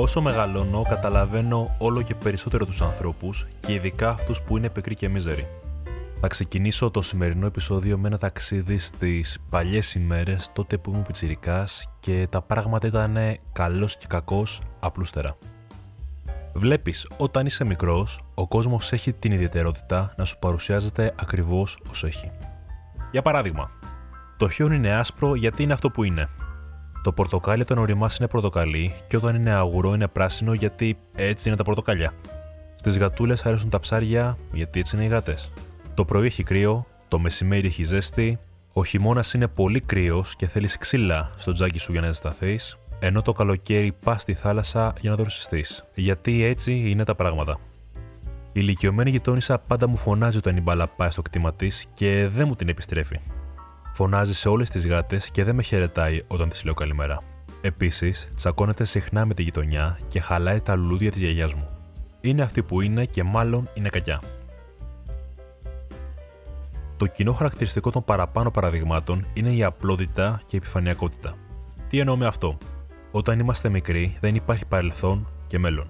Όσο μεγαλώνω, καταλαβαίνω όλο και περισσότερο τους ανθρώπους και ειδικά αυτούς που είναι πικροί και μίζεροι. Θα ξεκινήσω το σημερινό επεισόδιο με ένα ταξίδι στις παλιές ημέρες, τότε που ήμουν πιτσιρικάς και τα πράγματα ήταν καλός και κακός απλούστερα. Βλέπεις, όταν είσαι μικρός, ο κόσμος έχει την ιδιαιτερότητα να σου παρουσιάζεται ακριβώς ω έχει. Για παράδειγμα, το χιόνι είναι άσπρο γιατί είναι αυτό που είναι. Το πορτοκάλι όταν οριμάς είναι πορτοκαλί και όταν είναι αγουρό είναι πράσινο γιατί έτσι είναι τα πορτοκαλιά. Στις γατούλες αρέσουν τα ψάρια γιατί έτσι είναι οι γάτες. Το πρωί έχει κρύο, το μεσημέρι έχει ζέστη, ο χειμώνας είναι πολύ κρύος και θέλεις ξύλα στο τζάκι σου για να ζεσταθείς, ενώ το καλοκαίρι πας στη θάλασσα για να δροσιστεί. Γιατί έτσι είναι τα πράγματα. Η ηλικιωμένη γειτόνισσα πάντα μου φωνάζει όταν η μπάλα πάει στο κτήμα της και δεν μου την επιστρέφει. Φωνάζει σε όλες τις γάτες και δεν με χαιρετάει όταν της λέω καλημέρα. Επίσης, τσακώνεται συχνά με τη γειτονιά και χαλάει τα λουλούδια της γιαγιάς μου. Είναι αυτή που είναι και μάλλον είναι κακιά. Το κοινό χαρακτηριστικό των παραπάνω παραδειγμάτων είναι η απλότητα και η επιφανειακότητα. Τι εννοώ με αυτό; Όταν είμαστε μικροί, δεν υπάρχει παρελθόν και μέλλον.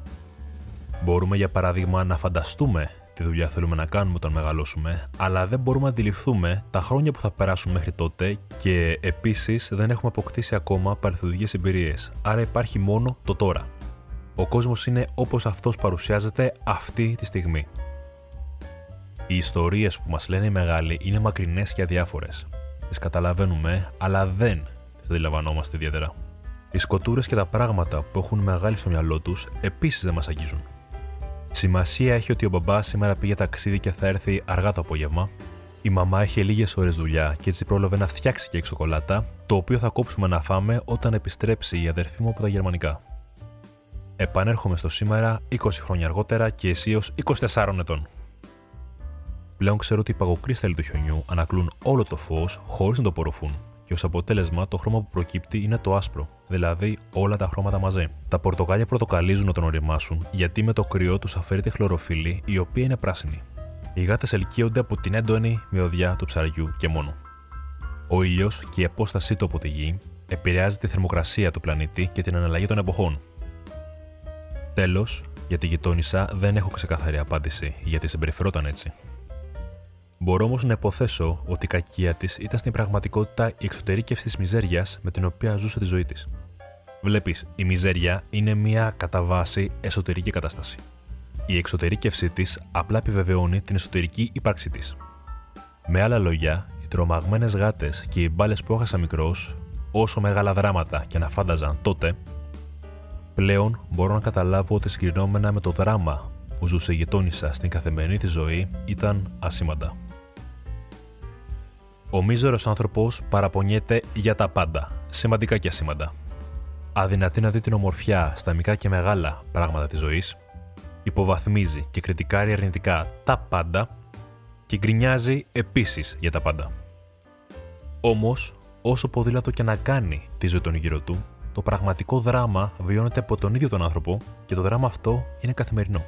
Μπορούμε για παράδειγμα να φανταστούμε τι δουλειά θέλουμε να κάνουμε όταν μεγαλώσουμε, αλλά δεν μπορούμε να αντιληφθούμε τα χρόνια που θα περάσουν μέχρι τότε και επίσης δεν έχουμε αποκτήσει ακόμα παρελθοντικέ εμπειρίες. Άρα υπάρχει μόνο το τώρα. Ο κόσμος είναι όπως αυτός παρουσιάζεται αυτή τη στιγμή. Οι ιστορίες που μας λένε οι μεγάλοι είναι μακρινές και αδιάφορες. Τις καταλαβαίνουμε, αλλά δεν τις αντιλαμβανόμαστε ιδιαίτερα. Οι σκοτούρες και τα πράγματα που έχουν μεγάλη στο μυαλό τους επίσης δεν μας αγγίζουν. Σημασία έχει ότι ο μπαμπάς σήμερα πήγε ταξίδι και θα έρθει αργά το απόγευμα. Η μαμά είχε λίγες ώρες δουλειά και έτσι πρόλαβε να φτιάξει και σοκολάτα, το οποίο θα κόψουμε να φάμε όταν επιστρέψει η αδερφή μου από τα γερμανικά. Επανέρχομαι στο σήμερα 20 χρόνια αργότερα και εσύ ως 24 ετών. Πλέον ξέρω ότι οι παγοκρίσταλοι του χιονιού ανακλούν όλο το φως χωρίς να το απορροφούν και ως αποτέλεσμα το χρώμα που προκύπτει είναι το άσπρο, δηλαδή όλα τα χρώματα μαζί. Τα πορτοκάλια πορτοκαλίζουν όταν οριμάσουν γιατί με το κρυό τους αφαιρείται χλωροφύλλη η οποία είναι πράσινη. Οι γάτες ελκύονται από την έντονη μυωδιά του ψαριού και μόνο. Ο ήλιος και η απόστασή του από τη γη επηρεάζει τη θερμοκρασία του πλανήτη και την αναλλαγή των εποχών. Τέλος, για τη γειτόνισσα δεν έχω ξεκαθαρή απάντηση γιατί συμπεριφερόταν έτσι. Μπορώ όμως να υποθέσω ότι η κακία της ήταν στην πραγματικότητα η εξωτερήκευση της μιζέριας με την οποία ζούσε τη ζωή της. Βλέπεις, η μιζέρια είναι μια κατά βάση εσωτερική κατάσταση. Η εξωτερήκευσή της απλά επιβεβαιώνει την εσωτερική ύπαρξή της. Με άλλα λόγια, οι τρομαγμένες γάτες και οι μπάλες που έχασα μικρός, όσο μεγάλα δράματα και να φάνταζαν τότε, πλέον μπορώ να καταλάβω ότι συγκρινόμενα με το δράμα που ζούσε η γειτόνισσα στην καθημερινή της ζωή ήταν ασήμαντα. Ο μίζερος άνθρωπος παραπονιέται για τα πάντα, σημαντικά και ασήμαντα. Αδυνατεί να δει την ομορφιά στα μικρά και μεγάλα πράγματα της ζωής, υποβαθμίζει και κριτικάρει αρνητικά τα πάντα και γκρινιάζει επίσης για τα πάντα. Όμως, όσο ποδήλατο και να κάνει τη ζωή των γύρω του, το πραγματικό δράμα βιώνεται από τον ίδιο τον άνθρωπο και το δράμα αυτό είναι καθημερινό.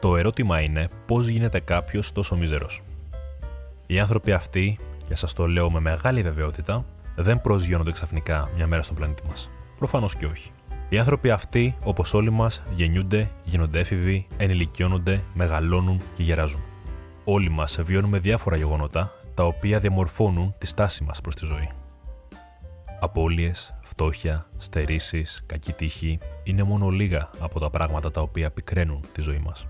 Το ερώτημα είναι πώς γίνεται κάποιος τόσο μίζερος. Οι άνθρωποι αυτοί και σας το λέω με μεγάλη βεβαιότητα, δεν προσγειώνονται ξαφνικά μια μέρα στον πλανήτη μας. Προφανώς και όχι. Οι άνθρωποι αυτοί, όπως όλοι μας, γεννιούνται, γίνονται έφηβοι, ενηλικιώνονται, μεγαλώνουν και γεράζουν. Όλοι μας βιώνουμε διάφορα γεγονότα τα οποία διαμορφώνουν τη στάση μας προς τη ζωή. Απόλυε, φτώχεια, στερήσεις, κακή τύχη είναι μόνο λίγα από τα πράγματα τα οποία πικραίνουν τη ζωή μας.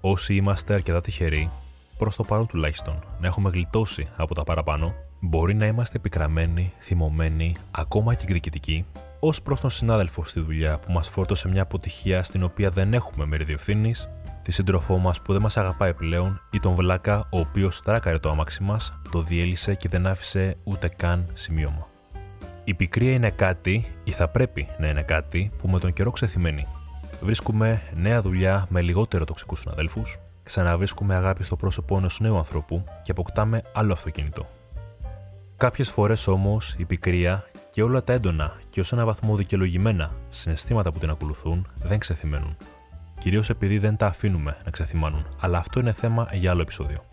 Όσοι είμαστε αρκετά τυχεροί, προς το παρόν τουλάχιστον, να έχουμε γλιτώσει από τα παραπάνω, μπορεί να είμαστε επικραμένοι, θυμωμένοι, ακόμα και κριτικοί, ως προς τον συνάδελφο στη δουλειά που μας φόρτωσε μια αποτυχία στην οποία δεν έχουμε μερίδιο ευθύνης, τη σύντροφό μας που δεν μας αγαπάει πλέον ή τον βλάκα ο οποίος τράκαρε το αμάξι μας, το διέλυσε και δεν άφησε ούτε καν σημείωμα. Η πικρία είναι κάτι, ή θα πρέπει να είναι κάτι, που με τον καιρό ξεθυμένει. Βρίσκουμε νέα δουλειά με λιγότερο τοξικούς συναδέλφους, ξαναβρίσκουμε αγάπη στο πρόσωπο ενός νέου ανθρώπου και αποκτάμε άλλο αυτοκίνητο. Κάποιες φορές όμως η πικρία και όλα τα έντονα και ως ένα βαθμό δικαιολογημένα συναισθήματα που την ακολουθούν δεν ξεθυμένουν. Κυρίως επειδή δεν τα αφήνουμε να ξεθυμάνουν, αλλά αυτό είναι θέμα για άλλο επεισόδιο.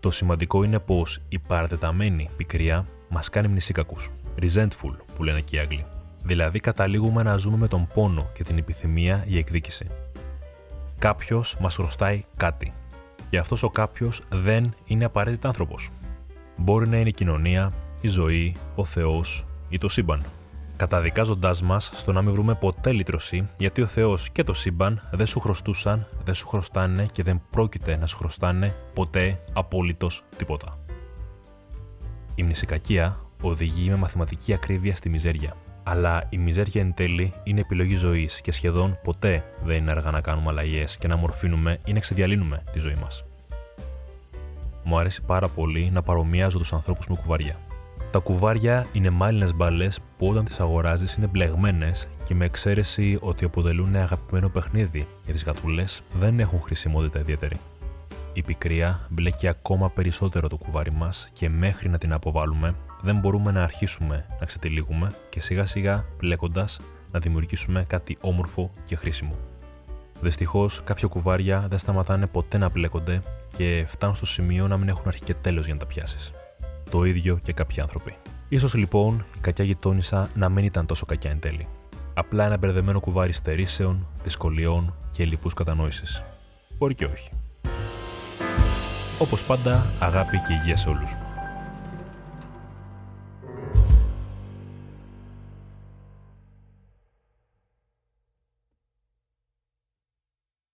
Το σημαντικό είναι πως η παρατεταμένη πικρία μας κάνει μνησίκακους. Resentful, που λένε και οι Άγγλοι. Δηλαδή, καταλήγουμε να ζούμε με τον πόνο και την επιθυμία για εκδίκηση. Κάποιος μας χρωστάει κάτι. Και αυτός ο κάποιος δεν είναι απαραίτητα άνθρωπος. Μπορεί να είναι η κοινωνία, η ζωή, ο Θεός ή το σύμπαν. Καταδικάζοντάς μας στο να μην βρούμε ποτέ λύτρωση, γιατί ο Θεός και το σύμπαν δεν σου χρωστούσαν, δεν σου χρωστάνε και δεν πρόκειται να σου χρωστάνε ποτέ απόλυτο τίποτα. Η μνησικακία οδηγεί με μαθηματική ακρίβεια στη μιζέρια. Αλλά η μιζέρια εν τέλει είναι επιλογή ζωής και σχεδόν ποτέ δεν είναι αργά να κάνουμε αλλαγές και να μορφύνουμε ή να ξεδιαλύνουμε τη ζωή μας. Μου αρέσει πάρα πολύ να παρομοιάζω τους ανθρώπους με κουβάρια. Τα κουβάρια είναι μάλινες μπάλε που όταν τις αγοράζεις είναι μπλεγμένες και με εξαίρεση ότι αποτελούν αγαπημένο παιχνίδι για τις γατούλες δεν έχουν χρησιμότητα ιδιαίτερη. Η πικρία μπλέκει ακόμα περισσότερο το κουβάρι μας και μέχρι να την αποβάλουμε δεν μπορούμε να αρχίσουμε να ξετυλίγουμε και σιγά σιγά μπλέκοντας να δημιουργήσουμε κάτι όμορφο και χρήσιμο. Δυστυχώς, κάποια κουβάρια δεν σταματάνε ποτέ να μπλέκονται και φτάνουν στο σημείο να μην έχουν αρχή και τέλος για να τα πιάσεις. Το ίδιο και κάποιοι άνθρωποι. σω λοιπόν η κακιά γειτόνισσα να μην ήταν τόσο κακιά εν τέλει. Απλά ένα μπερδεμένο κουβάρι στερήσεων, δυσκολιών και λοιπού κατανόησης. Μπορεί και όχι. Όπως πάντα, αγάπη και υγεία σε όλους.